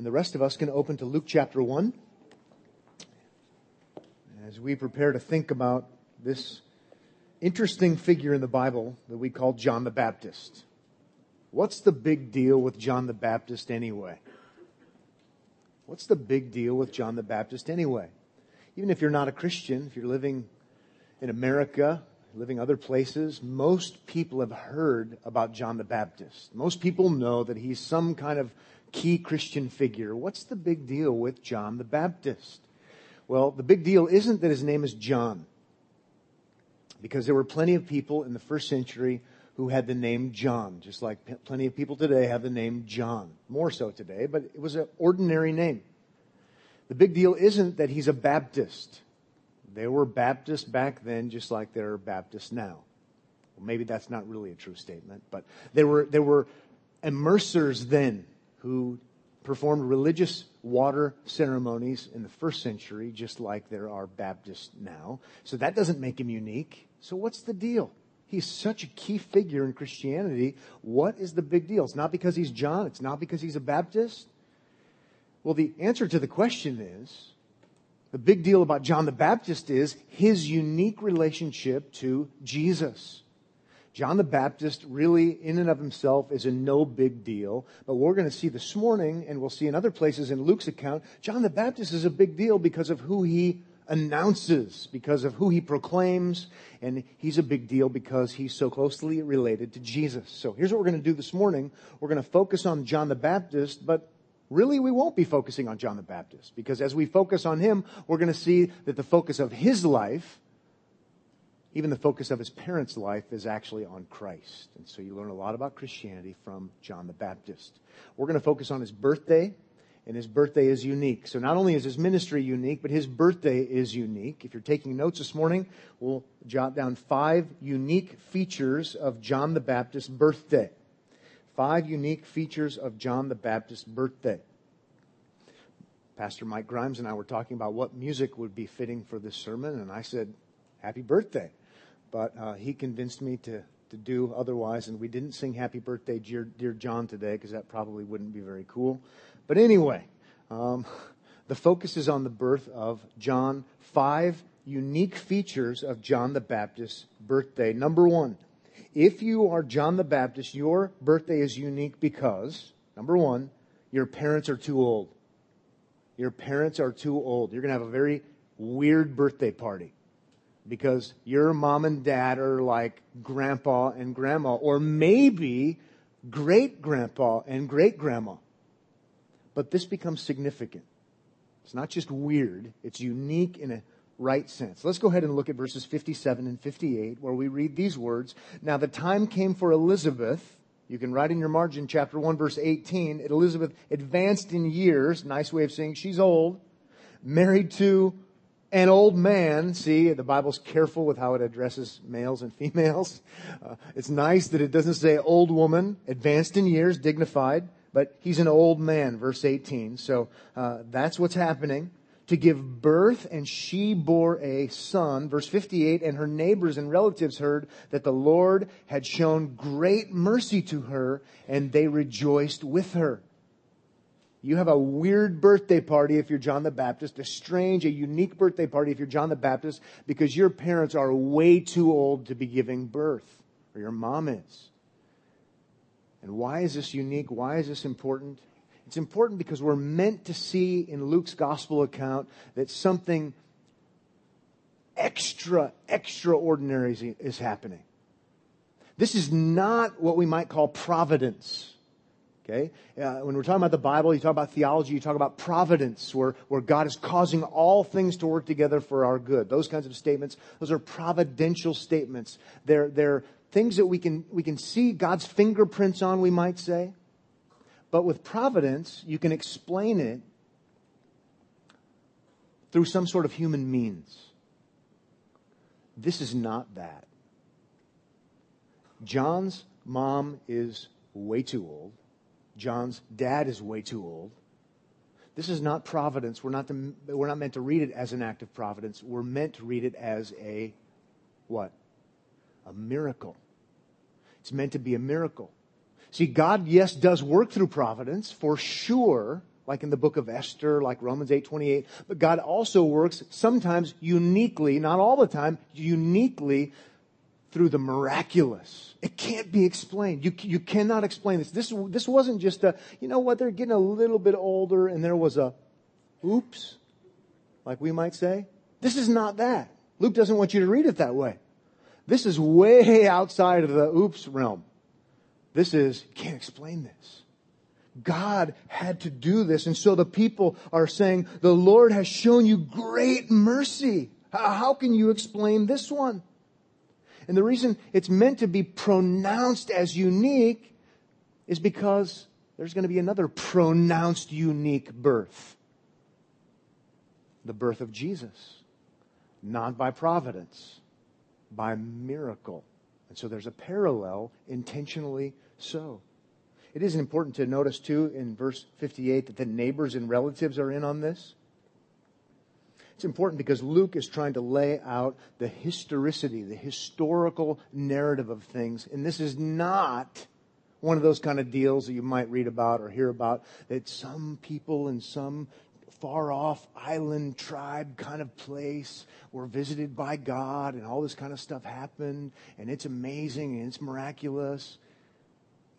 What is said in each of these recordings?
And the rest of us can open to Luke chapter 1 as we prepare to think about this interesting figure in the Bible that we call John the Baptist. What's the big deal with John the Baptist anyway? What's the big deal with John the Baptist anyway? Even if you're not a Christian, if you're living in America, living other places, most people have heard about John the Baptist. Most people know that he's some kind of key Christian figure. What's the big deal with John the Baptist? Well, the big deal isn't that his name is John, because there were plenty of people in the first century who had the name John, just like plenty of people today have the name John. More so today, but it was an ordinary name. The big deal isn't that he's a Baptist. There were Baptists back then, just like there are Baptists now. Well, maybe that's not really a true statement, but there were, there were immersers then who performed religious water ceremonies in the first century, just like there are Baptists now. So that doesn't make him unique. So what's the deal? He's such a key figure in Christianity. What is the big deal? It's not because he's John. It's not because he's a Baptist. Well, the answer to the question is the big deal about John the Baptist is his unique relationship to Jesus. John the Baptist really, in and of himself, is a no big deal. But we're going to see this morning, and we'll see in other places in Luke's account, John the Baptist is a big deal because of who he announces, because of who he proclaims, and he's a big deal because he's so closely related to Jesus. So here's what we're going to do this morning. We're going to focus on John the Baptist, but really we won't be focusing on John the Baptist because as we focus on him, we're going to see that the focus of his life, even the focus of his parents' life, is actually on Christ. And so you learn a lot about Christianity from John the Baptist. We're going to focus on his birthday and his birthday is unique. So not only is his ministry unique, but his birthday is unique. If you're taking notes this morning, we'll jot down five unique features of John the Baptist's birthday. Five unique features of John the Baptist's birthday. Pastor Mike Grimes and I were talking about what music would be fitting for this sermon, and I said, Happy birthday. But uh, he convinced me to, to do otherwise, and we didn't sing Happy Birthday, Dear, Dear John today, because that probably wouldn't be very cool. But anyway, um, the focus is on the birth of John. Five unique features of John the Baptist's birthday. Number one, if you are John the Baptist, your birthday is unique because, number one, your parents are too old. Your parents are too old. You're going to have a very weird birthday party because your mom and dad are like grandpa and grandma, or maybe great grandpa and great grandma. But this becomes significant. It's not just weird, it's unique in a right sense. Let's go ahead and look at verses 57 and 58 where we read these words. Now the time came for Elizabeth. You can write in your margin chapter 1 verse 18. Elizabeth advanced in years. Nice way of saying she's old. Married to an old man. See, the Bible's careful with how it addresses males and females. Uh, it's nice that it doesn't say old woman, advanced in years, dignified but he's an old man, verse 18. So uh, that's what's happening. To give birth, and she bore a son, verse 58, and her neighbors and relatives heard that the Lord had shown great mercy to her, and they rejoiced with her. You have a weird birthday party if you're John the Baptist, a strange, a unique birthday party if you're John the Baptist, because your parents are way too old to be giving birth, or your mom is. And why is this unique? Why is this important? It's important because we're meant to see in Luke's gospel account that something extra, extraordinary is happening. This is not what we might call providence. Okay? Uh, when we're talking about the Bible, you talk about theology, you talk about providence, where, where God is causing all things to work together for our good. Those kinds of statements, those are providential statements. They're, they're, things that we can, we can see God's fingerprints on, we might say. But with providence, you can explain it through some sort of human means. This is not that. John's mom is way too old. John's dad is way too old. This is not providence. We're not, we're not meant to read it as an act of providence. We're meant to read it as a what? a miracle. It's meant to be a miracle. See, God, yes, does work through providence for sure, like in the book of Esther, like Romans 8:28, but God also works sometimes uniquely, not all the time, uniquely through the miraculous. It can't be explained. You, you cannot explain this. This, this wasn't just a, you know what, they're getting a little bit older and there was a, oops, like we might say. This is not that. Luke doesn't want you to read it that way. This is way outside of the oops realm. This is, can't explain this. God had to do this. And so the people are saying, the Lord has shown you great mercy. How can you explain this one? And the reason it's meant to be pronounced as unique is because there's going to be another pronounced unique birth. The birth of Jesus. Not by providence, by miracle. And so there's a parallel, intentionally so. It is important to notice, too, in verse 58 that the neighbors and relatives are in on this. It's important because Luke is trying to lay out the historicity, the historical narrative of things. And this is not one of those kind of deals that you might read about or hear about that some people in some far off island tribe kind of place were visited by God and all this kind of stuff happened and it's amazing and it's miraculous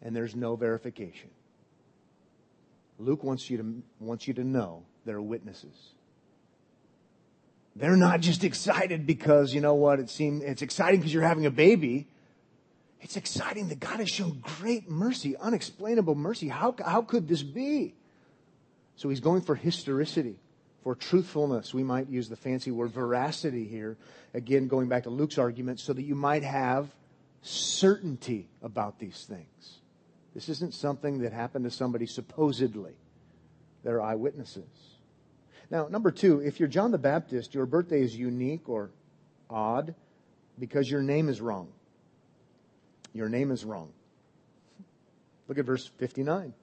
and there's no verification. Luke wants you to, wants you to know there are witnesses. They're not just excited because, you know what, it seems, it's exciting because you're having a baby. It's exciting that God has shown great mercy, unexplainable mercy. How, how could this be? So he's going for historicity, for truthfulness. We might use the fancy word veracity here. Again, going back to Luke's argument, so that you might have certainty about these things. This isn't something that happened to somebody supposedly. They're eyewitnesses. Now, number two, if you're John the Baptist, your birthday is unique or odd because your name is wrong. Your name is wrong. Look at verse 59.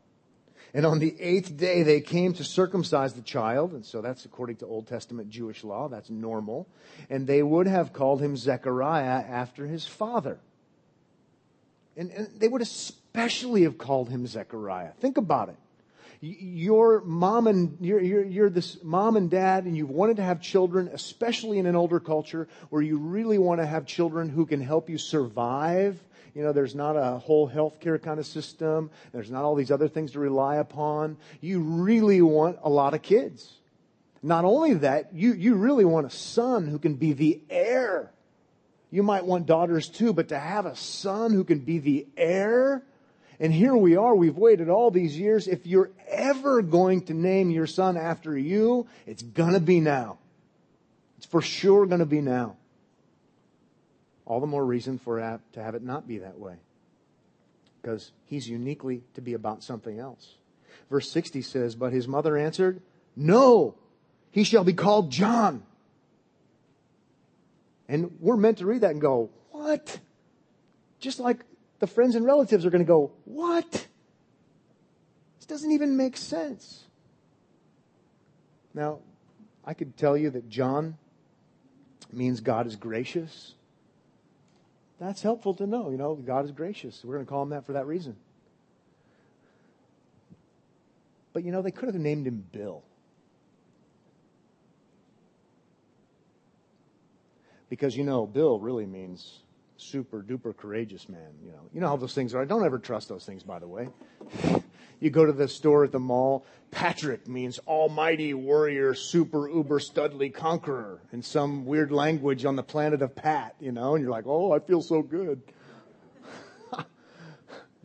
And on the eighth day they came to circumcise the child, and so that's according to Old Testament Jewish law, that's normal. And they would have called him Zechariah after his father. And, and they would especially have called him Zechariah. Think about it your mom and you're, you're, you're, this mom and dad and you've wanted to have children especially in an older culture where you really want to have children who can help you survive. You know there's not a whole healthcare kind of system. There's not all these other things to rely upon. You really want a lot of kids. Not only that you, you really want a son who can be the heir. You might want daughters too but to have a son who can be the heir and here we are, we've waited all these years. If you're ever going to name your son after you, it's gonna be now. It's for sure gonna be now. All the more reason for to have it not be that way. Because he's uniquely to be about something else. Verse 60 says, But his mother answered, No, he shall be called John. And we're meant to read that and go, What? Just like the friends and relatives are going to go, What? This doesn't even make sense. Now, I could tell you that John means God is gracious. That's helpful to know. You know, God is gracious. We're going to call him that for that reason. But you know, they could have named him Bill. Because you know, Bill really means super duper courageous man. You know, you know how those things are. I don't ever trust those things, by the way. You go to the store at the mall. Patrick means almighty warrior, super uber studly conqueror in some weird language on the planet of Pat, you know, and you're like, oh, I feel so good.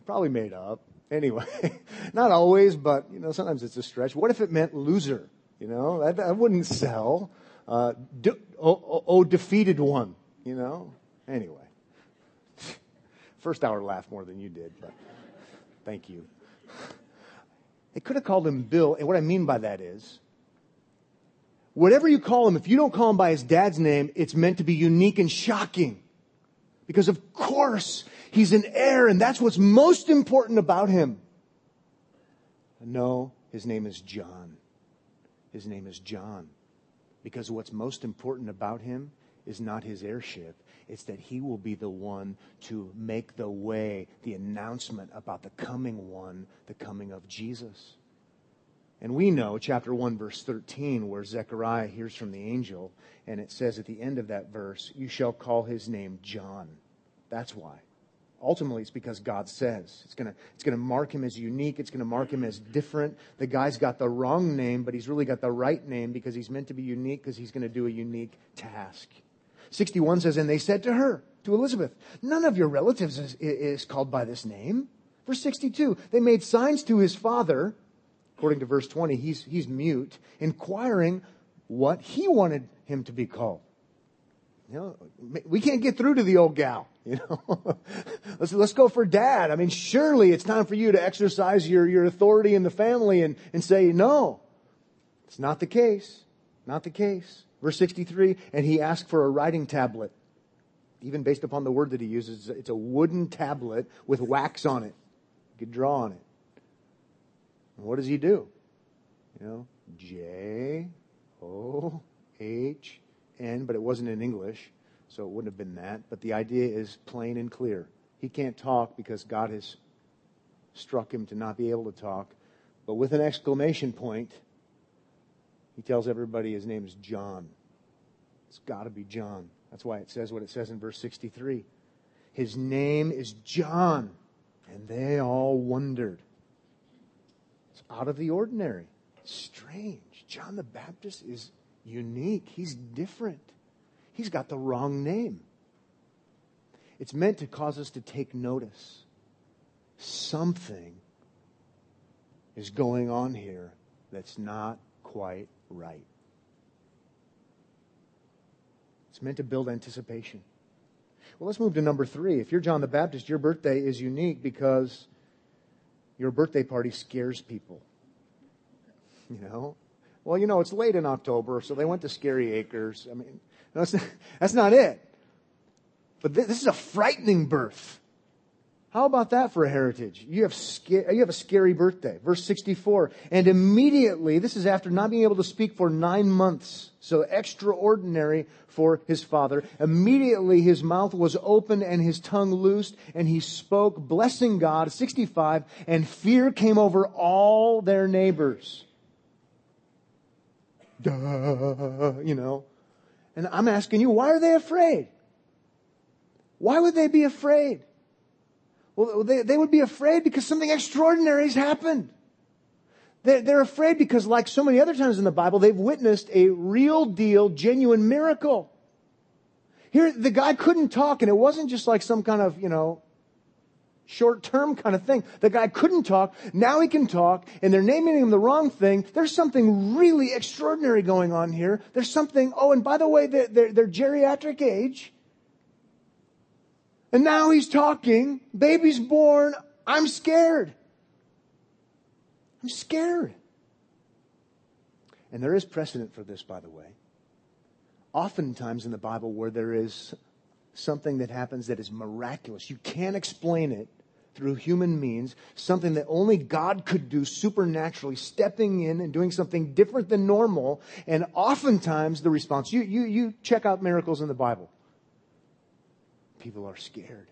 Probably made up. Anyway, not always, but, you know, sometimes it's a stretch. What if it meant loser? You know, that, that wouldn't sell. Uh, de- oh, oh, oh, defeated one, you know? Anyway. First hour laughed more than you did, but thank you. They could have called him Bill, and what I mean by that is, whatever you call him, if you don't call him by his dad's name, it's meant to be unique and shocking. Because of course, he's an heir, and that's what's most important about him. No, his name is John. His name is John. Because what's most important about him is not his heirship. It's that he will be the one to make the way, the announcement about the coming one, the coming of Jesus. And we know chapter 1 verse 13 where Zechariah hears from the angel and it says at the end of that verse, you shall call his name John. That's why. Ultimately, it's because God says. It's going to it's gonna mark him as unique. It's going to mark him as different. The guy's got the wrong name, but he's really got the right name because he's meant to be unique because he's going to do a unique task. 61 says, And they said to her, to Elizabeth, None of your relatives is, is called by this name. Verse 62, they made signs to his father. According to verse 20, he's, he's mute, inquiring what he wanted him to be called. You know, we can't get through to the old gal. You know, let's let's go for dad. I mean, surely it's time for you to exercise your your authority in the family and and say no. It's not the case. Not the case. Verse sixty three, and he asked for a writing tablet, even based upon the word that he uses. It's a wooden tablet with wax on it. You could draw on it. And what does he do? You know, J O H N, but it wasn't in English, so it wouldn't have been that. But the idea is plain and clear. He can't talk because God has struck him to not be able to talk. But with an exclamation point, he tells everybody his name is John. It's got to be John. That's why it says what it says in verse 63. His name is John. And they all wondered. It's out of the ordinary. Strange. John the Baptist is unique. He's different. He's got the wrong name. It's meant to cause us to take notice. Something is going on here that's not quite right. It's meant to build anticipation. Well, let's move to number three. If you're John the Baptist, your birthday is unique because your birthday party scares people. You know? Well, you know, it's late in October, so they went to Scary Acres. I mean, that's not, that's not it. But this is a frightening birth. How about that for a heritage? You have, sca- you have a scary birthday. Verse 64. And immediately, this is after not being able to speak for nine months. So extraordinary for his father. Immediately his mouth was open and his tongue loosed and he spoke, blessing God. 65. And fear came over all their neighbors. Duh, you know. And I'm asking you, why are they afraid? Why would they be afraid? Well, they, they would be afraid because something extraordinary has happened. They're, they're afraid because, like so many other times in the Bible, they've witnessed a real deal, genuine miracle. Here, the guy couldn't talk, and it wasn't just like some kind of, you know, short term kind of thing. The guy couldn't talk. Now he can talk and they're naming him the wrong thing. There's something really extraordinary going on here. There's something, oh, and by the way, they're, they're, they're geriatric age. And now he's talking. Baby's born. I'm scared. I'm scared. And there is precedent for this, by the way. Oftentimes in the Bible, where there is something that happens that is miraculous. You can't explain it through human means, something that only God could do supernaturally, stepping in and doing something different than normal. And oftentimes the response, you, you, you check out miracles in the Bible. People are scared.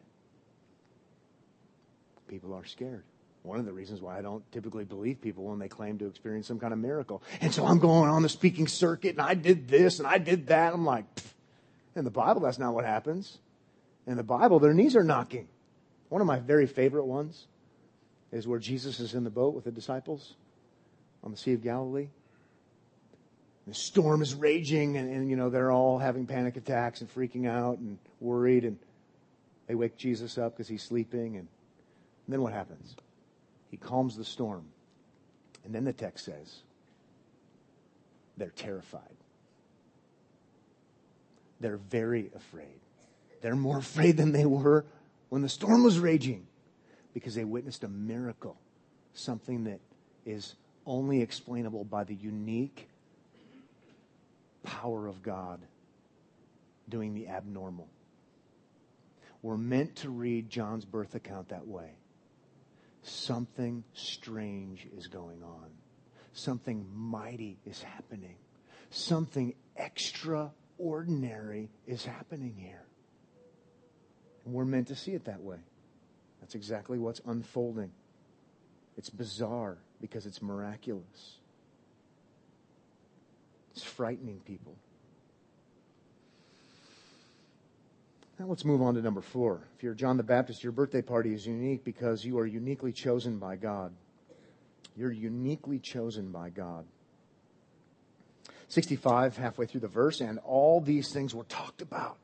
People are scared. One of the reasons why I don't typically believe people when they claim to experience some kind of miracle. And so I'm going on the speaking circuit and I did this and I did that. I'm like, Pfft in the Bible, that's not what happens. In the Bible, their knees are knocking. One of my very favorite ones is where Jesus is in the boat with the disciples on the Sea of Galilee. The storm is raging, and, and, you know they're all having panic attacks and freaking out and worried, and they wake Jesus up because he's sleeping, and, and then what happens? He calms the storm, and then the text says they're terrified. They're very afraid. They're more afraid than they were when the storm was raging because they witnessed a miracle, something that is only explainable by the unique power of God doing the abnormal. We're meant to read John's birth account that way. Something strange is going on. Something mighty is happening. Something extraordinary is happening here. And we're meant to see it that way. That's exactly what's unfolding. It's bizarre because it's miraculous. It's frightening people. Now let's move on to number four. If you're John the Baptist, your birthday party is unique because you are uniquely chosen by God. You're uniquely chosen by God. 65, halfway through the verse, and all these things were talked about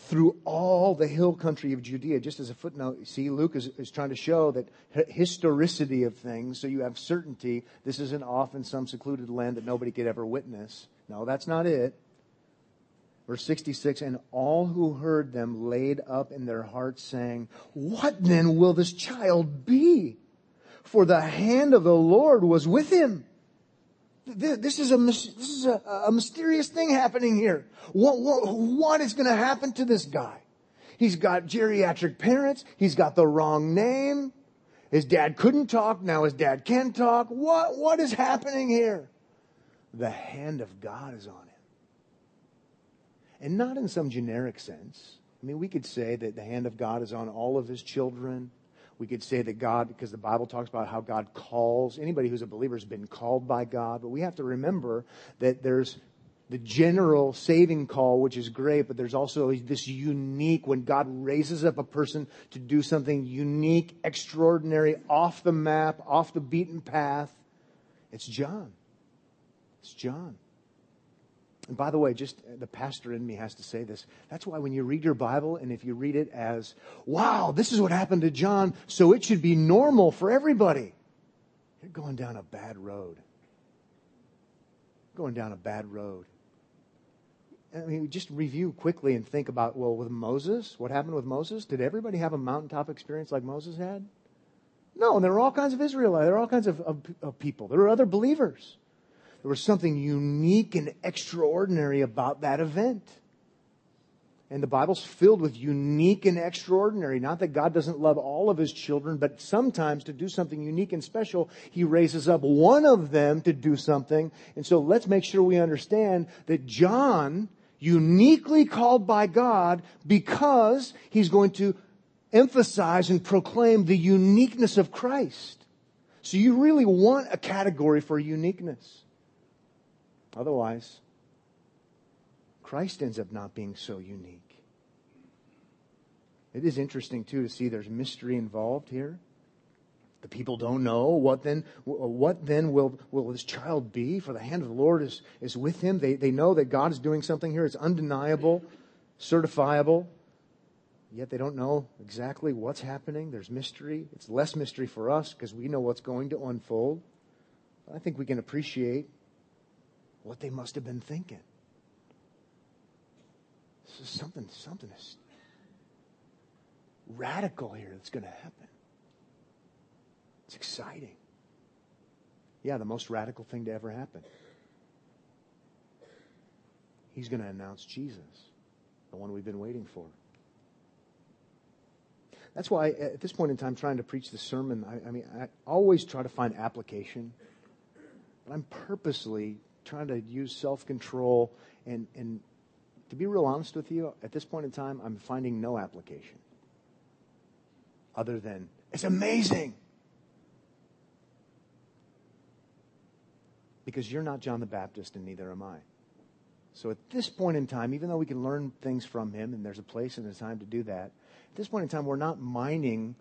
through all the hill country of Judea. Just as a footnote, see, Luke is, is trying to show that historicity of things, so you have certainty. This isn't off in some secluded land that nobody could ever witness. No, that's not it. Verse 66, and all who heard them laid up in their hearts saying, what then will this child be? For the hand of the Lord was with him. This is a, this is a, a mysterious thing happening here. What, what, what is going to happen to this guy? He's got geriatric parents. He's got the wrong name. His dad couldn't talk. Now his dad can talk. What, what is happening here? The hand of God is on him. And not in some generic sense. I mean, we could say that the hand of God is on all of his children. We could say that God, because the Bible talks about how God calls, anybody who's a believer has been called by God, but we have to remember that there's the general saving call, which is great, but there's also this unique, when God raises up a person to do something unique, extraordinary, off the map, off the beaten path, it's John. It's John. And by the way, just uh, the pastor in me has to say this. That's why when you read your Bible and if you read it as, wow, this is what happened to John, so it should be normal for everybody, you're going down a bad road. Going down a bad road. I mean, just review quickly and think about, well, with Moses, what happened with Moses? Did everybody have a mountaintop experience like Moses had? No, and there were all kinds of Israelites. There were all kinds of, of, of people. There were other believers. There was something unique and extraordinary about that event. And the Bible's filled with unique and extraordinary. Not that God doesn't love all of his children, but sometimes to do something unique and special, he raises up one of them to do something. And so let's make sure we understand that John, uniquely called by God because he's going to emphasize and proclaim the uniqueness of Christ. So you really want a category for uniqueness. Otherwise, Christ ends up not being so unique. It is interesting too to see there's mystery involved here. The people don't know what then. What then will will this child be? For the hand of the Lord is is with him. They they know that God is doing something here. It's undeniable, certifiable. Yet they don't know exactly what's happening. There's mystery. It's less mystery for us because we know what's going to unfold. I think we can appreciate what they must have been thinking. This is something, something is radical here that's going to happen. It's exciting. Yeah, the most radical thing to ever happen. He's going to announce Jesus, the one we've been waiting for. That's why, at this point in time, trying to preach the sermon, I, I mean, I always try to find application, but I'm purposely trying to use self control. And, and to be real honest with you, at this point in time, I'm finding no application other than it's amazing. Because you're not John the Baptist, and neither am I. So at this point in time, even though we can learn things from him, and there's a place and a time to do that, at this point in time, we're not mining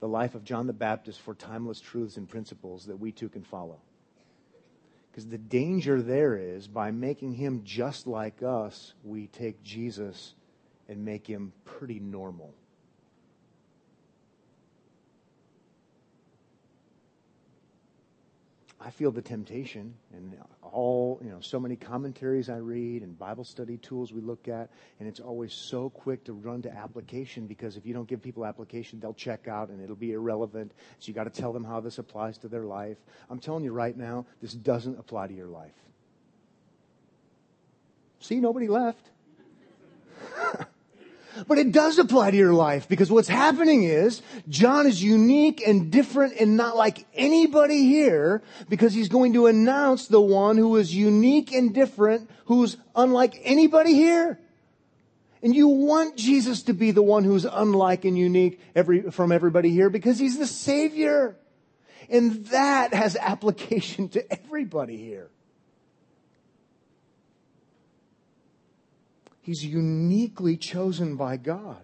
the life of John the Baptist for timeless truths and principles that we too can follow. Because the danger there is by making him just like us, we take Jesus and make him pretty normal. I feel the temptation and all, you know, so many commentaries I read and Bible study tools we look at, and it's always so quick to run to application because if you don't give people application, they'll check out and it'll be irrelevant. So you got to tell them how this applies to their life. I'm telling you right now, this doesn't apply to your life. See, nobody left. But it does apply to your life because what's happening is John is unique and different and not like anybody here because he's going to announce the one who is unique and different, who's unlike anybody here. And you want Jesus to be the one who's unlike and unique every, from everybody here because he's the Savior. And that has application to everybody here. He's uniquely chosen by God.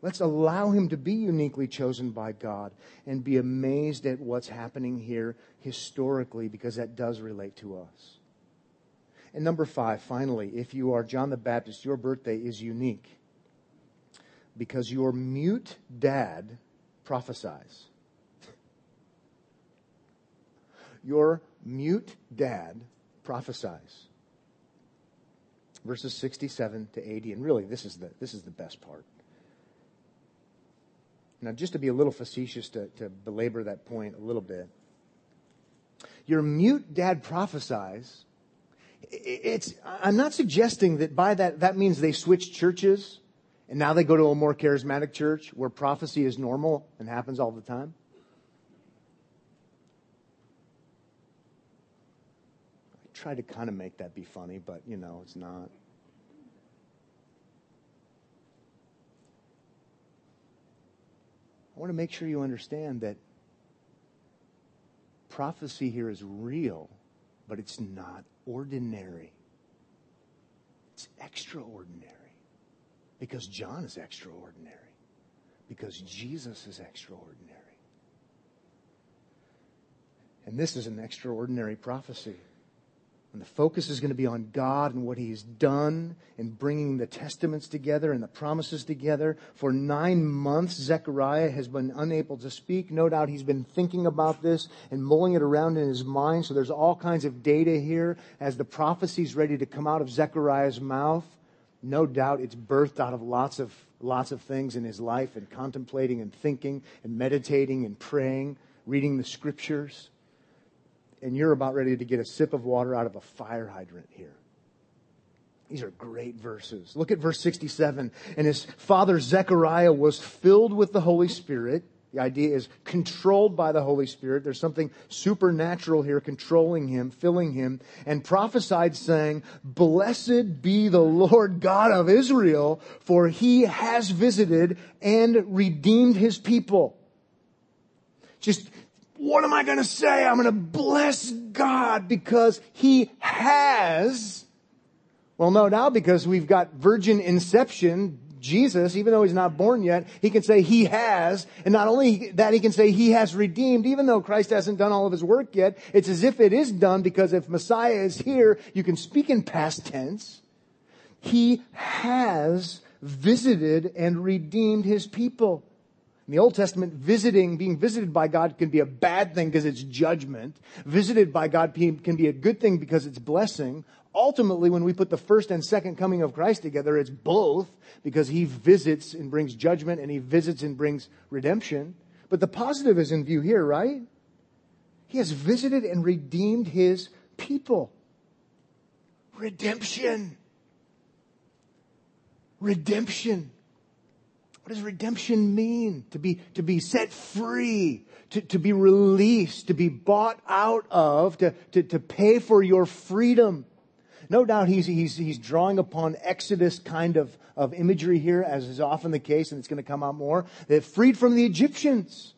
Let's allow him to be uniquely chosen by God and be amazed at what's happening here historically because that does relate to us. And number five, finally, if you are John the Baptist, your birthday is unique because your mute dad prophesies. Your mute dad prophesies. Verses 67 to 80, and really this is the, this is the best part. Now, just to be a little facetious to, to belabor that point a little bit, your mute dad prophesies. It's, I'm not suggesting that by that, that means they switch churches and now they go to a more charismatic church where prophecy is normal and happens all the time. Try to kind of make that be funny, but you know, it's not. I want to make sure you understand that prophecy here is real, but it's not ordinary. It's extraordinary. Because John is extraordinary. Because Jesus is extraordinary. And this is an extraordinary prophecy. And the focus is going to be on God and what He's done in bringing the testaments together and the promises together. For nine months, Zechariah has been unable to speak. No doubt he's been thinking about this and mulling it around in his mind. So there's all kinds of data here as the prophecy's ready to come out of Zechariah's mouth. No doubt it's birthed out of lots of, lots of things in his life and contemplating and thinking and meditating and praying, reading the scriptures and you're about ready to get a sip of water out of a fire hydrant here. These are great verses. Look at verse 67. And his father Zechariah was filled with the Holy Spirit. The idea is controlled by the Holy Spirit. There's something supernatural here controlling him, filling him, and prophesied saying, Blessed be the Lord God of Israel, for he has visited and redeemed his people. Just what am I going to say? I'm going to bless God because He has. Well, no doubt because we've got virgin inception. Jesus, even though he's not born yet, he can say he has, and not only that, he can say he has redeemed, even though Christ hasn't done all of his work yet. It's as if it is done because if Messiah is here, you can speak in past tense. He has visited and redeemed his people. In the Old Testament, visiting, being visited by God can be a bad thing because it's judgment. Visited by God can be a good thing because it's blessing. Ultimately, when we put the first and second coming of Christ together, it's both because he visits and brings judgment and he visits and brings redemption. But the positive is in view here, right? He has visited and redeemed his people. Redemption. Redemption. What does redemption mean? To be, to be set free, to, to be released, to be bought out of, to, to, to pay for your freedom. No doubt he's, he's, he's drawing upon Exodus kind of, of imagery here, as is often the case, and it's going to come out more. They're freed from the Egyptians.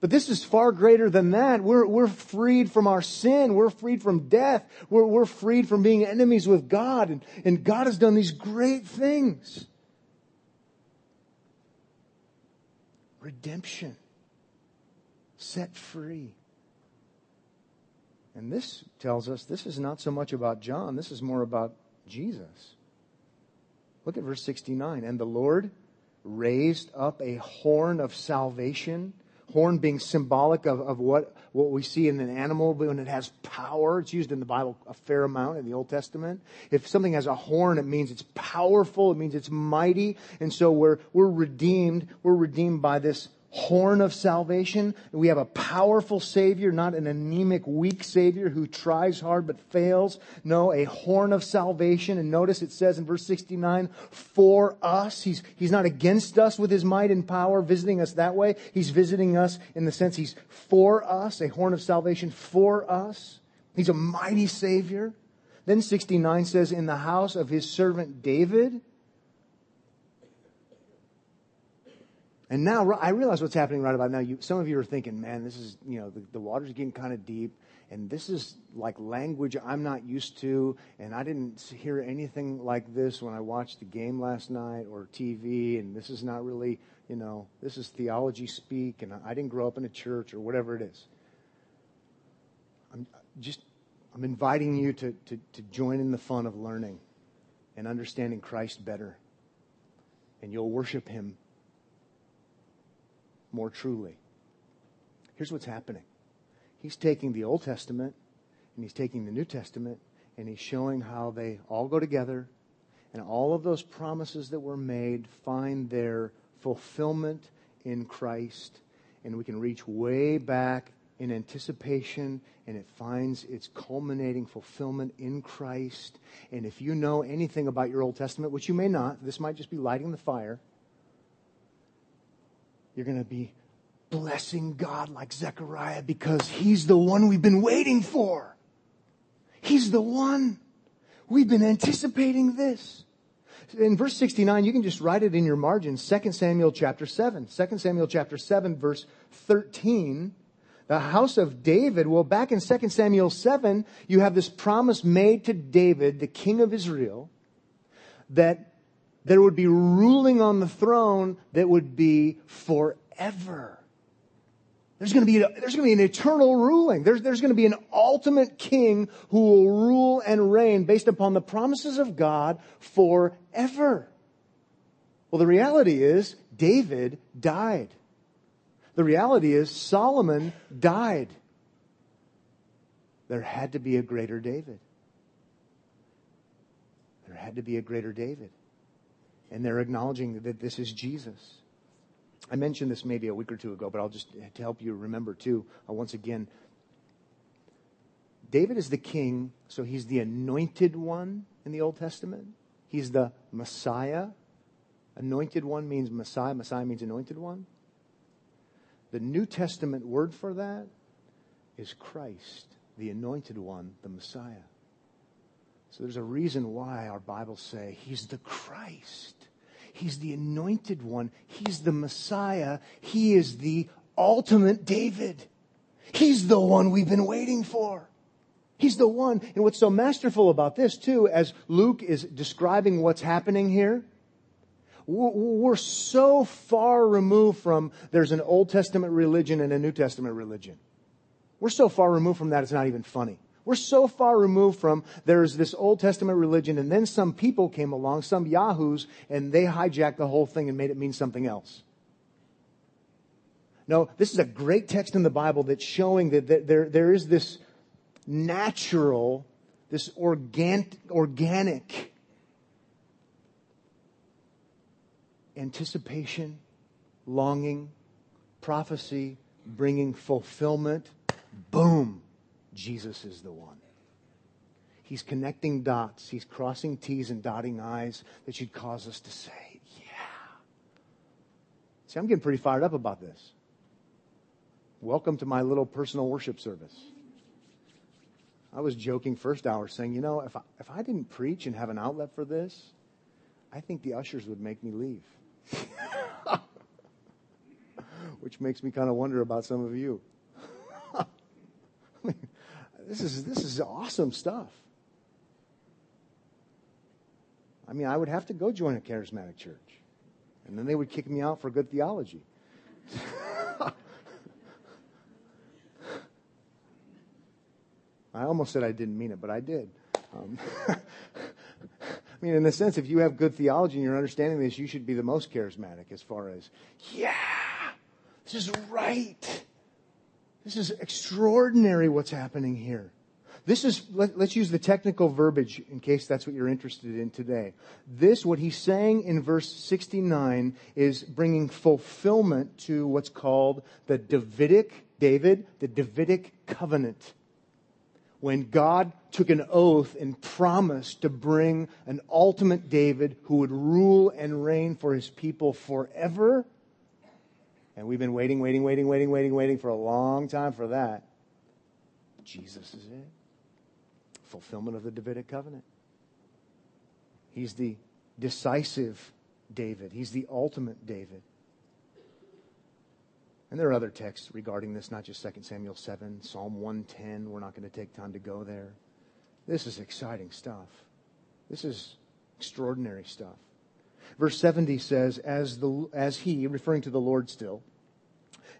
But this is far greater than that. We're, we're freed from our sin. We're freed from death. We're, we're freed from being enemies with God. And, and God has done these great things. Redemption, set free. And this tells us this is not so much about John, this is more about Jesus. Look at verse 69. And the Lord raised up a horn of salvation horn being symbolic of, of what, what we see in an animal when it has power. It's used in the Bible a fair amount in the Old Testament. If something has a horn, it means it's powerful. It means it's mighty. And so we're, we're redeemed. We're redeemed by this horn of salvation. We have a powerful Savior, not an anemic, weak Savior who tries hard but fails. No, a horn of salvation. And notice it says in verse 69, for us. He's, he's not against us with his might and power, visiting us that way. He's visiting us in the sense he's for us, a horn of salvation for us. He's a mighty Savior. Then 69 says, in the house of his servant David, And now I realize what's happening right about now. You, some of you are thinking, man, this is, you know, the, the water's getting kind of deep and this is like language I'm not used to, and I didn't hear anything like this when I watched the game last night or TV, and this is not really, you know, this is theology speak, and I didn't grow up in a church or whatever it is. I'm just, I'm inviting you to, to, to join in the fun of learning and understanding Christ better, and you'll worship Him more truly. Here's what's happening He's taking the Old Testament and He's taking the New Testament and He's showing how they all go together and all of those promises that were made find their fulfillment in Christ. And we can reach way back in anticipation and it finds its culminating fulfillment in Christ. And if you know anything about your Old Testament, which you may not, this might just be lighting the fire, you're going to be blessing God like Zechariah because he's the one we've been waiting for. He's the one. We've been anticipating this. In verse 69, you can just write it in your margin. 2 Samuel chapter 7. 2 Samuel chapter 7 verse 13. The house of David. Well, back in 2 Samuel 7, you have this promise made to David, the king of Israel, that there would be ruling on the throne that would be forever. There's going to be, there's going to be an eternal ruling. There's, there's going to be an ultimate king who will rule and reign based upon the promises of God forever. Well, the reality is David died. The reality is Solomon died. There had to be a greater David. There had to be a greater David. And they're acknowledging that this is Jesus. I mentioned this maybe a week or two ago, but I'll just to help you remember too. Uh, once again, David is the king, so he's the anointed one in the Old Testament. He's the Messiah. Anointed one means Messiah. Messiah means anointed one. The New Testament word for that is Christ, the anointed one, the Messiah. So there's a reason why our Bibles say he's the Christ. He's the anointed one. He's the Messiah. He is the ultimate David. He's the one we've been waiting for. He's the one. And what's so masterful about this, too, as Luke is describing what's happening here, we're so far removed from there's an Old Testament religion and a New Testament religion. We're so far removed from that, it's not even funny. We're so far removed from there's this Old Testament religion, and then some people came along, some yahoos, and they hijacked the whole thing and made it mean something else. No, this is a great text in the Bible that's showing that there, there is this natural, this organ, organic anticipation, longing, prophecy, bringing fulfillment. Boom Jesus is the one. He's connecting dots. He's crossing T's and dotting I's that should cause us to say, yeah. See, I'm getting pretty fired up about this. Welcome to my little personal worship service. I was joking first hour saying, you know, if I, if I didn't preach and have an outlet for this, I think the ushers would make me leave. Which makes me kind of wonder about some of you. this is, this is awesome stuff. I mean, I would have to go join a charismatic church. And then they would kick me out for good theology. I almost said I didn't mean it, but I did. Um, I mean, in a sense, if you have good theology and you're understanding this, you should be the most charismatic as far as, yeah, this is right. This is extraordinary what's happening here. This is, let, us use the technical verbiage in case that's what you're interested in today. This, what he's saying in verse 69, is bringing fulfillment to what's called the Davidic, David, the Davidic covenant. When God took an oath and promised to bring an ultimate David who would rule and reign for his people forever and we've been waiting, waiting, waiting, waiting, waiting, waiting for a long time for that. Jesus is it. Fulfillment of the Davidic covenant. He's the decisive David. He's the ultimate David. And there are other texts regarding this, not just 2 Samuel 7, Psalm 110. We're not going to take time to go there. This is exciting stuff. This is extraordinary stuff. Verse 70 says, as, the, as he, referring to the Lord still,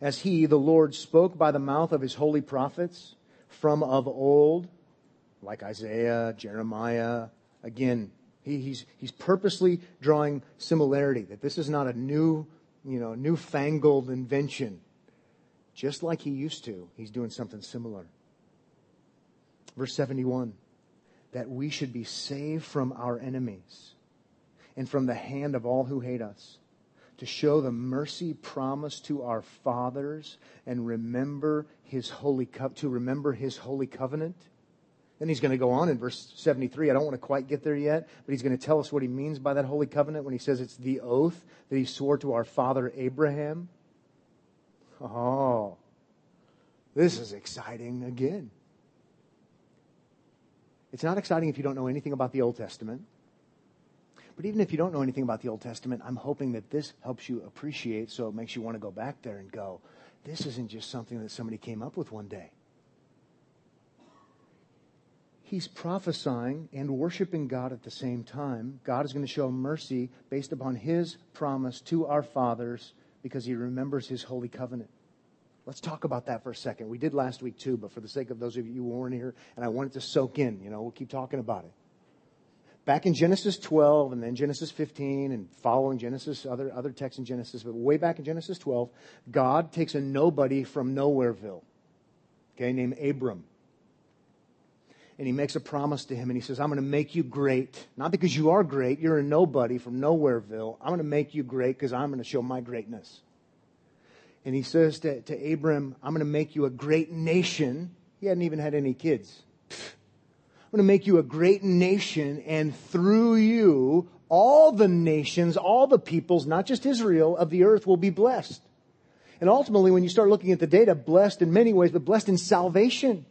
as he, the Lord, spoke by the mouth of his holy prophets from of old, like Isaiah, Jeremiah, again, he, he's, he's purposely drawing similarity, that this is not a new, you know, newfangled invention. Just like he used to, he's doing something similar. Verse 71 that we should be saved from our enemies and from the hand of all who hate us, to show the mercy promised to our fathers and remember his holy co- to remember his holy covenant. Then he's going to go on in verse 73. I don't want to quite get there yet, but he's going to tell us what he means by that holy covenant when he says it's the oath that he swore to our father Abraham. Oh, this is exciting again. It's not exciting if you don't know anything about the Old Testament. But even if you don't know anything about the Old Testament, I'm hoping that this helps you appreciate so it makes you want to go back there and go, this isn't just something that somebody came up with one day. He's prophesying and worshiping God at the same time. God is going to show mercy based upon his promise to our fathers because he remembers his holy covenant. Let's talk about that for a second. We did last week too, but for the sake of those of you who weren't here, and I want it to soak in, you know, we'll keep talking about it. Back in Genesis 12 and then Genesis 15 and following Genesis, other, other texts in Genesis, but way back in Genesis 12, God takes a nobody from Nowhereville, okay, named Abram. And he makes a promise to him and he says, I'm going to make you great. Not because you are great, you're a nobody from Nowhereville. I'm going to make you great because I'm going to show my greatness and he says to, to Abram, I'm going to make you a great nation. He hadn't even had any kids. I'm going to make you a great nation, and through you, all the nations, all the peoples, not just Israel, of the earth will be blessed. And ultimately, when you start looking at the data, blessed in many ways, but blessed in salvation.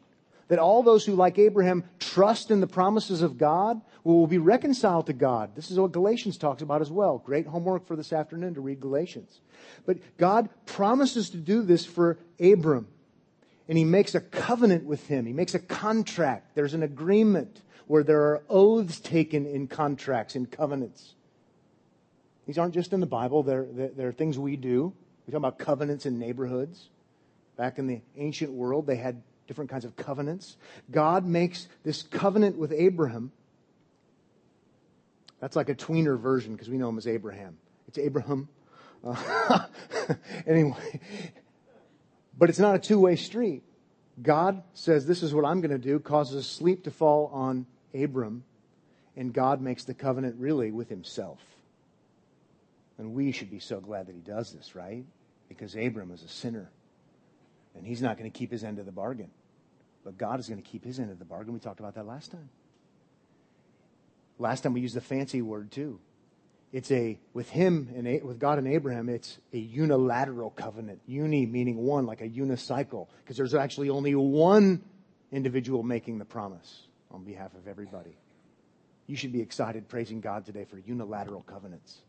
That all those who, like Abraham, trust in the promises of God will be reconciled to God. This is what Galatians talks about as well. Great homework for this afternoon to read Galatians. But God promises to do this for Abram. And he makes a covenant with him. He makes a contract. There's an agreement where there are oaths taken in contracts, in covenants. These aren't just in the Bible, they're, they're, things we do. We talk about covenants in neighborhoods. Back in the ancient world, they had different kinds of covenants. God makes this covenant with Abraham. That's like a tweener version because we know him as Abraham. It's Abraham. Uh, anyway, but it's not a two way street. God says, This is what I'm going to do, causes sleep to fall on Abram, and God makes the covenant really with himself. And we should be so glad that he does this, right? Because Abram is a sinner, and he's not going to keep his end of the bargain. But God is going to keep his end of the bargain. We talked about that last time. Last time we used the fancy word too. It's a, with him and with God and Abraham, it's a unilateral covenant. Uni meaning one, like a unicycle, because there's actually only one individual making the promise on behalf of everybody. You should be excited praising God today for unilateral covenants.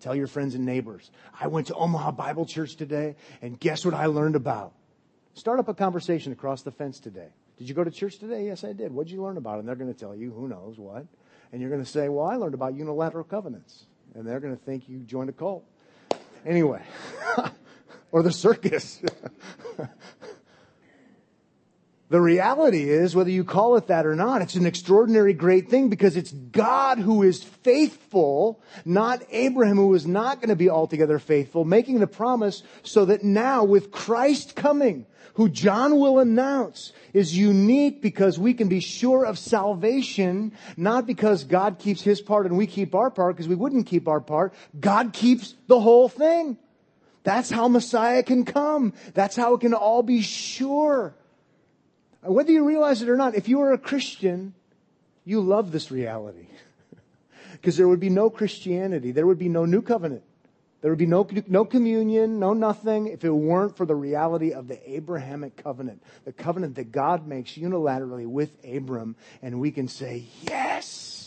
Tell your friends and neighbors, I went to Omaha Bible Church today, and guess what I learned about? Start up a conversation across the fence today. Did you go to church today? Yes, I did. What did you learn about? And they're going to tell you, who knows what. And you're going to say, well, I learned about unilateral covenants. And they're going to think you joined a cult. Anyway, or the circus. The reality is, whether you call it that or not, it's an extraordinary great thing because it's God who is faithful, not Abraham who is not going to be altogether faithful, making the promise so that now with Christ coming, who John will announce is unique because we can be sure of salvation, not because God keeps his part and we keep our part because we wouldn't keep our part. God keeps the whole thing. That's how Messiah can come. That's how it can all be sure. Whether you realize it or not, if you are a Christian, you love this reality. Because there would be no Christianity. There would be no new covenant. There would be no, no communion, no nothing if it weren't for the reality of the Abrahamic covenant, the covenant that God makes unilaterally with Abram. And we can say, yes,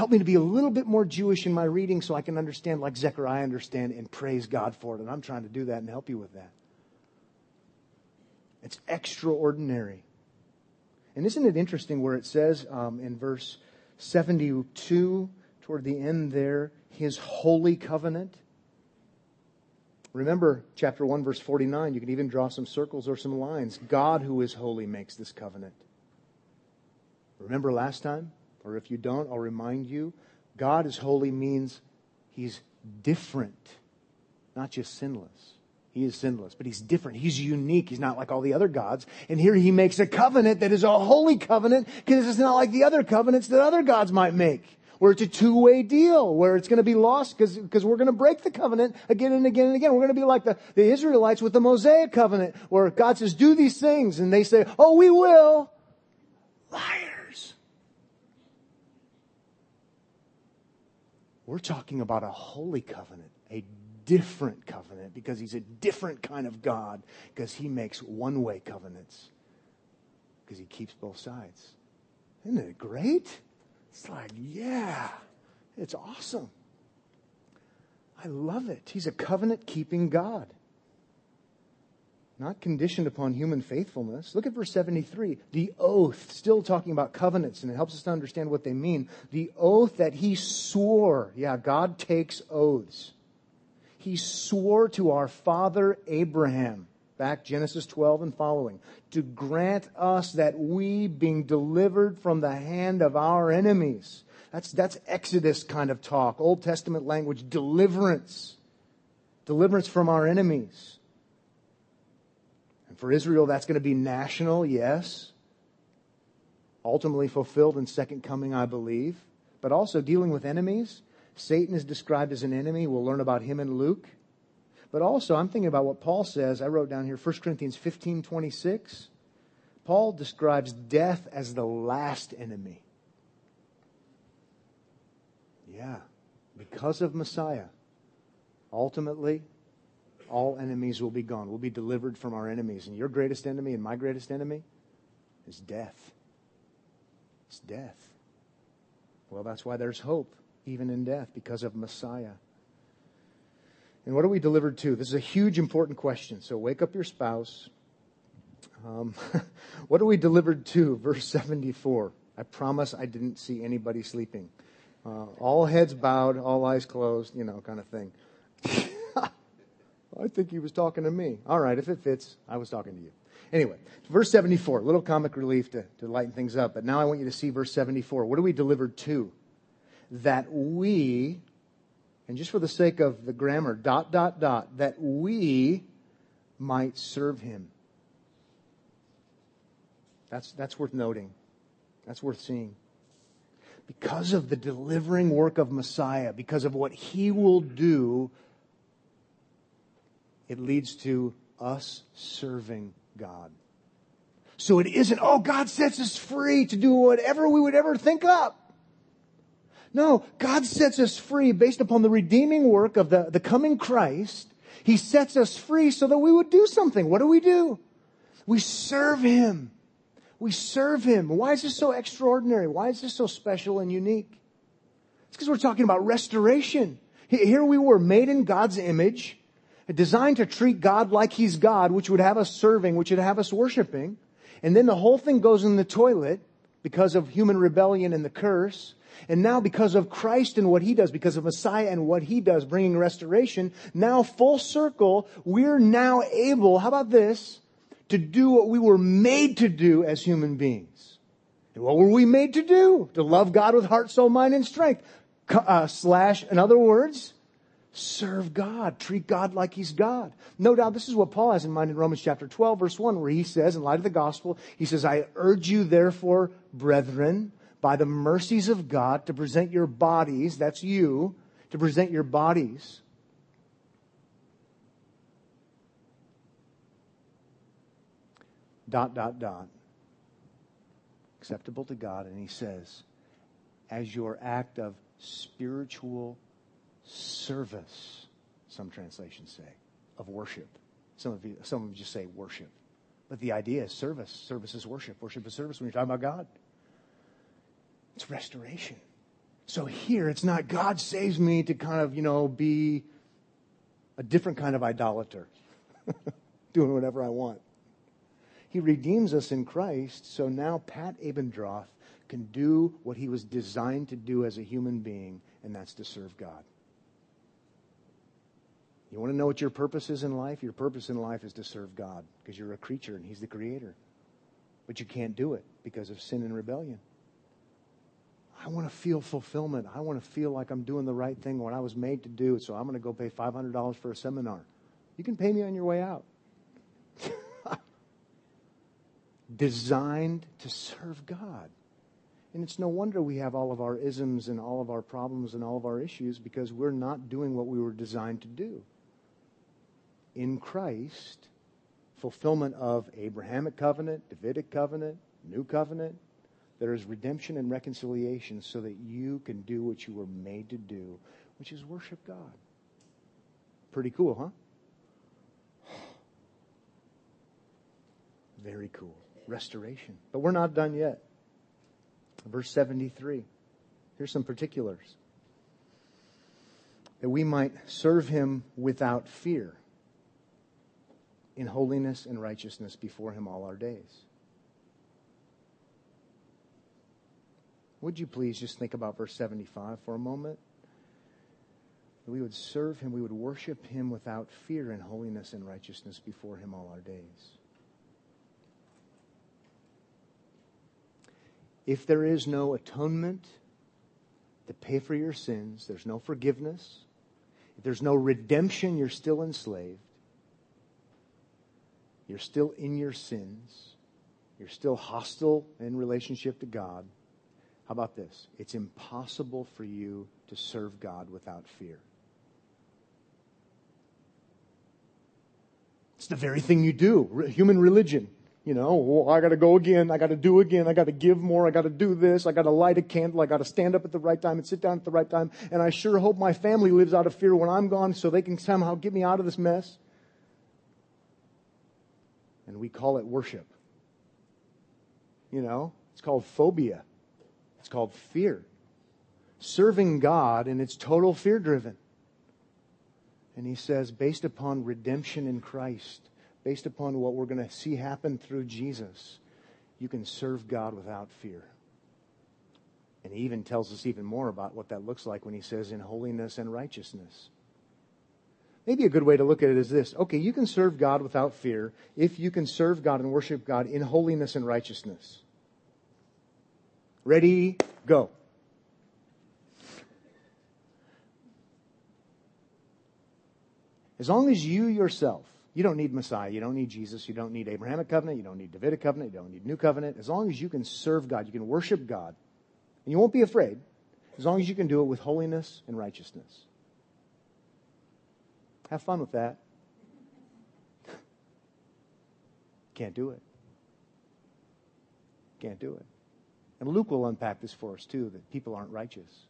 Help me to be a little bit more Jewish in my reading so I can understand like Zechariah understand and praise God for it. And I'm trying to do that and help you with that. It's extraordinary. And isn't it interesting where it says um, in verse 72, toward the end there, his holy covenant? Remember chapter 1, verse 49. You can even draw some circles or some lines. God, who is holy, makes this covenant. Remember last time? Or if you don't, I'll remind you. God is holy means he's different, not just sinless. He is sinless, but he's different. He's unique. He's not like all the other gods. And here he makes a covenant that is a holy covenant because it's not like the other covenants that other gods might make where it's a two-way deal, where it's going to be lost because, we're going to break the covenant again and again and again. We're going to be like the, the Israelites with the Mosaic covenant, where God says, do these things, and they say, oh, we will. Liars. We're talking about a holy covenant, a different covenant, because he's a different kind of God, because he makes one-way covenants, because he keeps both sides. Isn't it great? It's like, yeah, it's awesome. I love it. He's a covenant keeping God. Not conditioned upon human faithfulness. Look at verse 73. The oath, still talking about covenants, and it helps us to understand what they mean. The oath that he swore. Yeah, God takes oaths. He swore to our father Abraham back Genesis 12 and following, to grant us that we, being delivered from the hand of our enemies, that's, that's Exodus kind of talk, Old Testament language, deliverance, deliverance from our enemies. And for Israel, that's going to be national, yes. Ultimately fulfilled in second coming, I believe. But also dealing with enemies. Satan is described as an enemy. We'll learn about him in Luke. But also, I'm thinking about what Paul says. I wrote down here 1 Corinthians 15 26. Paul describes death as the last enemy. Yeah, because of Messiah, ultimately, all enemies will be gone. We'll be delivered from our enemies. And your greatest enemy and my greatest enemy is death. It's death. Well, that's why there's hope, even in death, because of Messiah. And what are we delivered to? This is a huge, important question. So wake up your spouse. Um, what are we delivered to? Verse 74. I promise I didn't see anybody sleeping. Uh, all heads bowed, all eyes closed, you know, kind of thing. I think he was talking to me. All right, if it fits, I was talking to you. Anyway, verse 74, a little comic relief to, to lighten things up. But now I want you to see verse 74. What are we delivered to? That we and just for the sake of the grammar, dot, dot, dot, that we might serve him. That's, that's worth noting. That's worth seeing. Because of the delivering work of Messiah, because of what he will do, it leads to us serving God. So it isn't, oh, God sets us free to do whatever we would ever think up. No, God sets us free based upon the redeeming work of the, the coming Christ. He sets us free so that we would do something. What do we do? We serve Him. We serve Him. Why is this so extraordinary? Why is this so special and unique? It's because we're talking about restoration. Here we were made in God's image, designed to treat God like He's God, which would have us serving, which would have us worshiping. And then the whole thing goes in the toilet because of human rebellion and the curse. And now because of Christ and what he does, because of Messiah and what he does, bringing restoration, now full circle, we're now able, how about this, to do what we were made to do as human beings. And what were we made to do? To love God with heart, soul, mind, and strength. Uh, slash, in other words, serve God, treat God like He's God. No doubt this is what Paul has in mind in Romans chapter 12, verse 1, where he says, in light of the gospel, he says, I urge you therefore, brethren, by the mercies of God to present your bodies, that's you, to present your bodies dot, dot, dot, acceptable to God. And he says, as your act of spiritual service, some translations say, of worship. Some of you, some of you just say worship. But the idea is service. Service is worship. Worship is service when you're talking about God. It's restoration. So here, it's not God saves me to kind of, you know, be a different kind of idolater, doing whatever I want. He redeems us in Christ, so now Pat Abendroth can do what he was designed to do as a human being, and that's to serve God. You want to know what your purpose is in life? Your purpose in life is to serve God because you're a creature and He's the creator. But you can't do it because of sin and rebellion. I want to feel fulfillment. I want to feel like I'm doing the right thing when I was made to do. So I'm going to go pay $500 for a seminar. You can pay me on your way out. Designed to serve God. And it's no wonder we have all of our isms and all of our problems and all of our issues because we're not doing what we were designed to do. In Christ, fulfillment of Abrahamic covenant, Davidic covenant, new covenant, there is redemption and reconciliation so that you can do what you were made to do, which is worship God. Pretty cool, huh? Very cool. Restoration. But we're not done yet. Verse 73. Here's some particulars. That we might serve him without fear in holiness and righteousness before him all our days. Would you please just think about verse 75 for a moment? We would serve him, we would worship him without fear and holiness and righteousness before him all our days. If there is no atonement to pay for your sins, there's no forgiveness, if there's no redemption, you're still enslaved. You're still in your sins. You're still hostile in relationship to God. How about this? It's impossible for you to serve God without fear. It's the very thing you do. Human religion. You know, I gotta go again. I gotta do again. I gotta give more. I gotta do this. I gotta light a candle. I gotta stand up at the right time and sit down at the right time. And I sure hope my family lives out of fear when I'm gone so they can somehow get me out of this mess. And we call it worship. You know, it's called phobia. It's called fear. Serving God, and it's total fear driven. And he says, based upon redemption in Christ, based upon what we're going to see happen through Jesus, you can serve God without fear. And he even tells us even more about what that looks like when he says, in holiness and righteousness. Maybe a good way to look at it is this okay, you can serve God without fear if you can serve God and worship God in holiness and righteousness. Ready, go. As long as you yourself, you don't need Messiah, you don't need Jesus, you don't need Abrahamic covenant, you don't need Davidic covenant, you don't need New covenant. As long as you can serve God, you can worship God, and you won't be afraid, as long as you can do it with holiness and righteousness. Have fun with that. Can't do it. Can't do it. And Luke will unpack this for us too that people aren't righteous.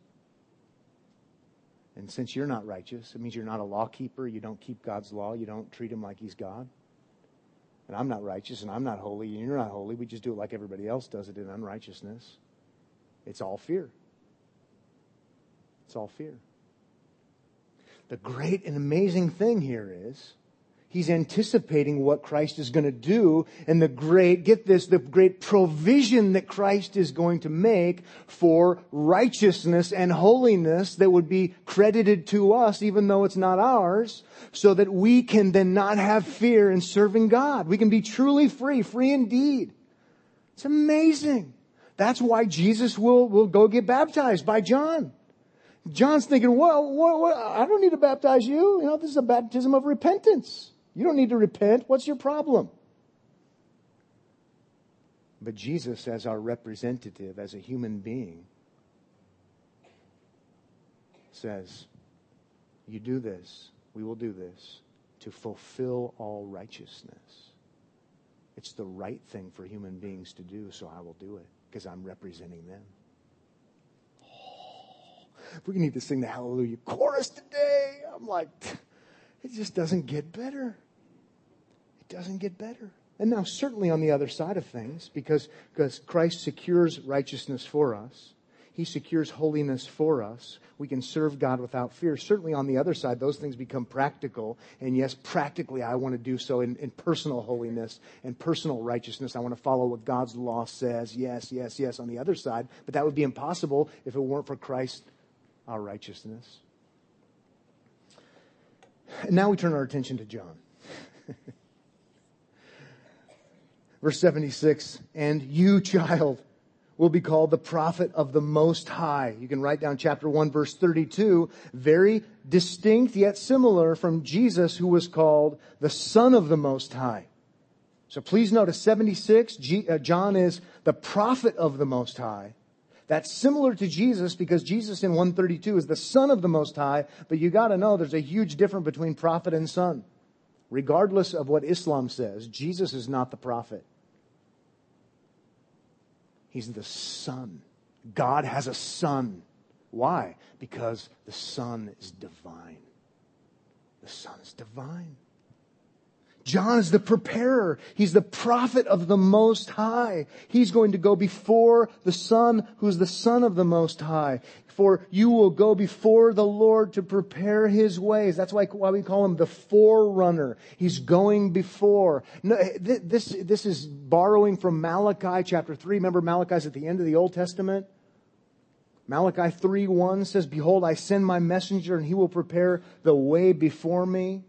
And since you're not righteous, it means you're not a law keeper. You don't keep God's law. You don't treat him like he's God. And I'm not righteous and I'm not holy and you're not holy. We just do it like everybody else does it in unrighteousness. It's all fear. It's all fear. The great and amazing thing here is He's anticipating what Christ is going to do and the great, get this, the great provision that Christ is going to make for righteousness and holiness that would be credited to us even though it's not ours so that we can then not have fear in serving God. We can be truly free, free indeed. It's amazing. That's why Jesus will, will go get baptized by John. John's thinking, well, what, what, I don't need to baptize you. You know, this is a baptism of repentance. You don't need to repent. What's your problem? But Jesus, as our representative, as a human being, says, You do this, we will do this, to fulfill all righteousness. It's the right thing for human beings to do, so I will do it because I'm representing them. Oh, we need to sing the Hallelujah chorus today. I'm like, it just doesn't get better. It doesn't get better. And now, certainly on the other side of things, because, because Christ secures righteousness for us, He secures holiness for us. We can serve God without fear. Certainly on the other side, those things become practical. And yes, practically, I want to do so in, in personal holiness and personal righteousness. I want to follow what God's law says. Yes, yes, yes on the other side. But that would be impossible if it weren't for Christ, our righteousness. And now we turn our attention to John. Verse 76, and you, child, will be called the prophet of the Most High. You can write down chapter 1 verse 32, very distinct yet similar from Jesus who was called the Son of the Most High. So please note, notice 76, uh, John is the prophet of the Most High. That's similar to Jesus because Jesus in 132 is the Son of the Most High, but you gotta know there's a huge difference between prophet and son. Regardless of what Islam says, Jesus is not the prophet. He's the Son. God has a Son. Why? Because the Son is divine. The Son is divine. John is the preparer. He's the prophet of the Most High. He's going to go before the Son, who's the Son of the Most High. For you will go before the Lord to prepare His ways. That's why, why we call Him the forerunner. He's going before. No, this, this is borrowing from Malachi chapter 3. Remember Malachi's at the end of the Old Testament? Malachi 3 1 says, Behold, I send my messenger and he will prepare the way before me.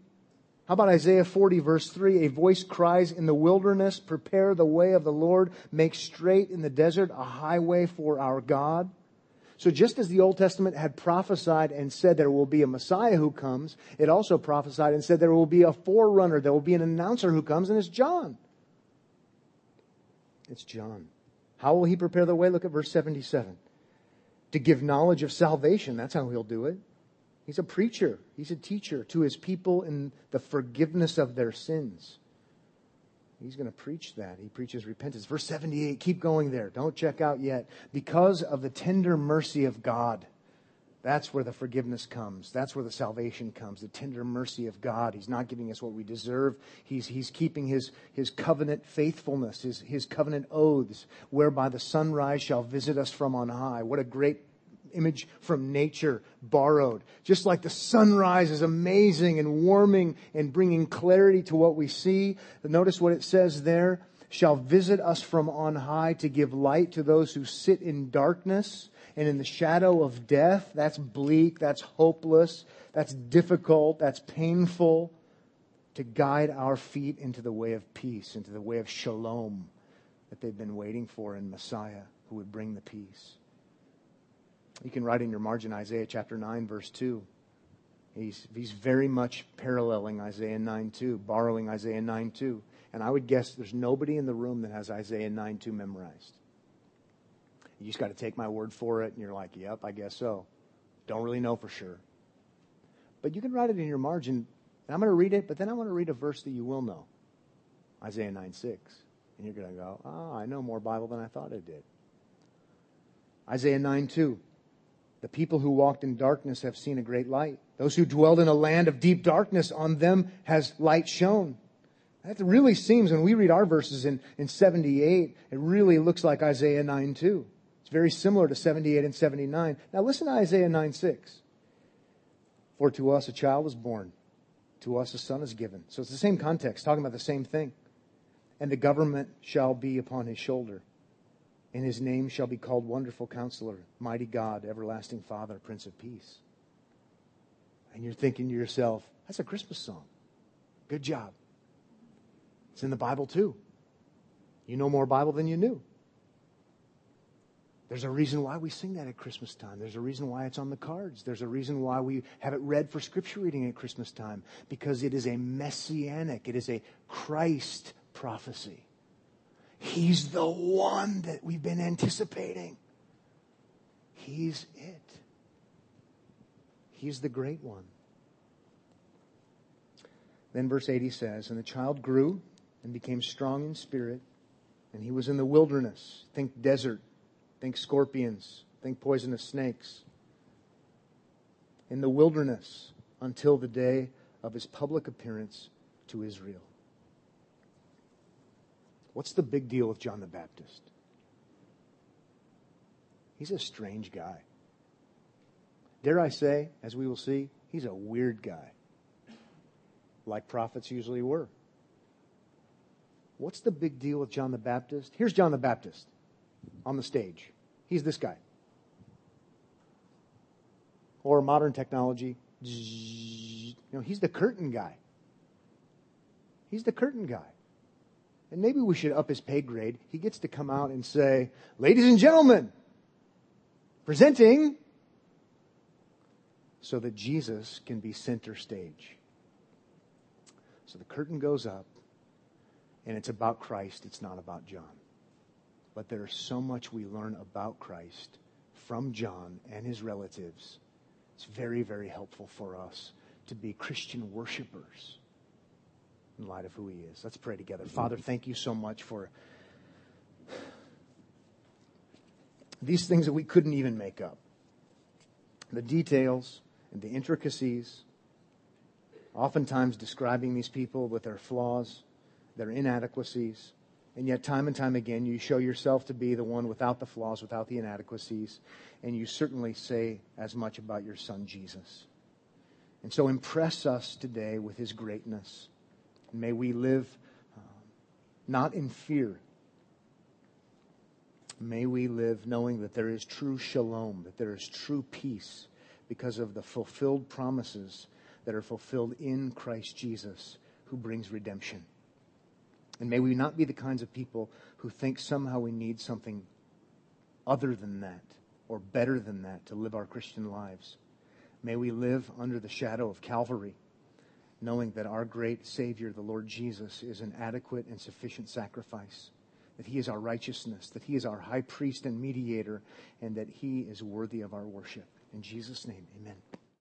How about Isaiah 40 verse 3? A voice cries in the wilderness, prepare the way of the Lord, make straight in the desert a highway for our God. So just as the Old Testament had prophesied and said there will be a Messiah who comes, it also prophesied and said there will be a forerunner, there will be an announcer who comes, and it's John. It's John. How will he prepare the way? Look at verse 77. To give knowledge of salvation, that's how he'll do it. He's a preacher, he's a teacher to his people in the forgiveness of their sins. He's going to preach that. He preaches repentance. Verse 78, keep going there. Don't check out yet. Because of the tender mercy of God. That's where the forgiveness comes. That's where the salvation comes. The tender mercy of God. He's not giving us what we deserve. He's, he's keeping his, his covenant faithfulness, his, his covenant oaths, whereby the sunrise shall visit us from on high. What a great image from nature borrowed. Just like the sunrise is amazing and warming and bringing clarity to what we see. Notice what it says there. Shall visit us from on high to give light to those who sit in darkness and in the shadow of death. That's bleak. That's hopeless. That's difficult. That's painful. To guide our feet into the way of peace, into the way of shalom that they've been waiting for in Messiah who would bring the peace. You can write in your margin Isaiah chapter 9, verse 2. He's, he's very much paralleling Isaiah 9 2, borrowing Isaiah 9 2. And I would guess there's nobody in the room that has Isaiah 9 2 memorized. You just got to take my word for it, and you're like, yep, I guess so. Don't really know for sure. But you can write it in your margin, and I'm going to read it, but then I want to read a verse that you will know Isaiah 9 6. And you're going to go, oh, I know more Bible than I thought I did. Isaiah 9 2. The people who walked in darkness have seen a great light. Those who dwelled in a land of deep darkness, on them has light shone. That really seems, when we read our verses in, in 78, it really looks like Isaiah 9 2. It's very similar to 78 and 79. Now listen to Isaiah 9 6. For to us a child is born, to us a son is given. So it's the same context, talking about the same thing. And the government shall be upon his shoulder and his name shall be called Wonderful Counselor, Mighty God, Everlasting Father, Prince of Peace. And you're thinking to yourself, that's a Christmas song. Good job. It's in the Bible too. You know more Bible than you knew. There's a reason why we sing that at Christmas time. There's a reason why it's on the cards. There's a reason why we have it read for scripture reading at Christmas time. Because it is a messianic, it is a Christ prophecy. He's the one that we've been anticipating. He's it. He's the great one. Then verse 80 says, And the child grew and became strong in spirit, and he was in the wilderness. Think desert, think scorpions, think poisonous snakes. In the wilderness until the day of his public appearance to Israel. What's the big deal with John the Baptist? He's a strange guy. Dare I say, as we will see, he's a weird guy. Like prophets usually were. What's the big deal with John the Baptist? Here's John the Baptist on the stage. He's this guy. Or modern technology, you know, he's the curtain guy. He's the curtain guy. And maybe we should up his pay grade. He gets to come out and say, Ladies and gentlemen, presenting so that Jesus can be center stage. So the curtain goes up, and it's about Christ, it's not about John. But there's so much we learn about Christ from John and his relatives. It's very, very helpful for us to be Christian worshipers in light of who he is. Let's pray together. Father, thank you so much for these things that we couldn't even make up. The details and the intricacies, oftentimes describing these people with their flaws, their inadequacies. And yet, time and time again, you show yourself to be the one without the flaws, without the inadequacies. And you certainly say as much about your son, Jesus. And so, impress us today with his greatness. May we live uh, not in fear. May we live knowing that there is true shalom, that there is true peace because of the fulfilled promises that are fulfilled in Christ Jesus, who brings redemption. And may we not be the kinds of people who think somehow we need something other than that or better than that to live our Christian lives. May we live under the shadow of Calvary, knowing that our great Savior, the Lord Jesus, is an adequate and sufficient sacrifice, that He is our righteousness, that He is our high priest and mediator, and that He is worthy of our worship. In Jesus' name, amen.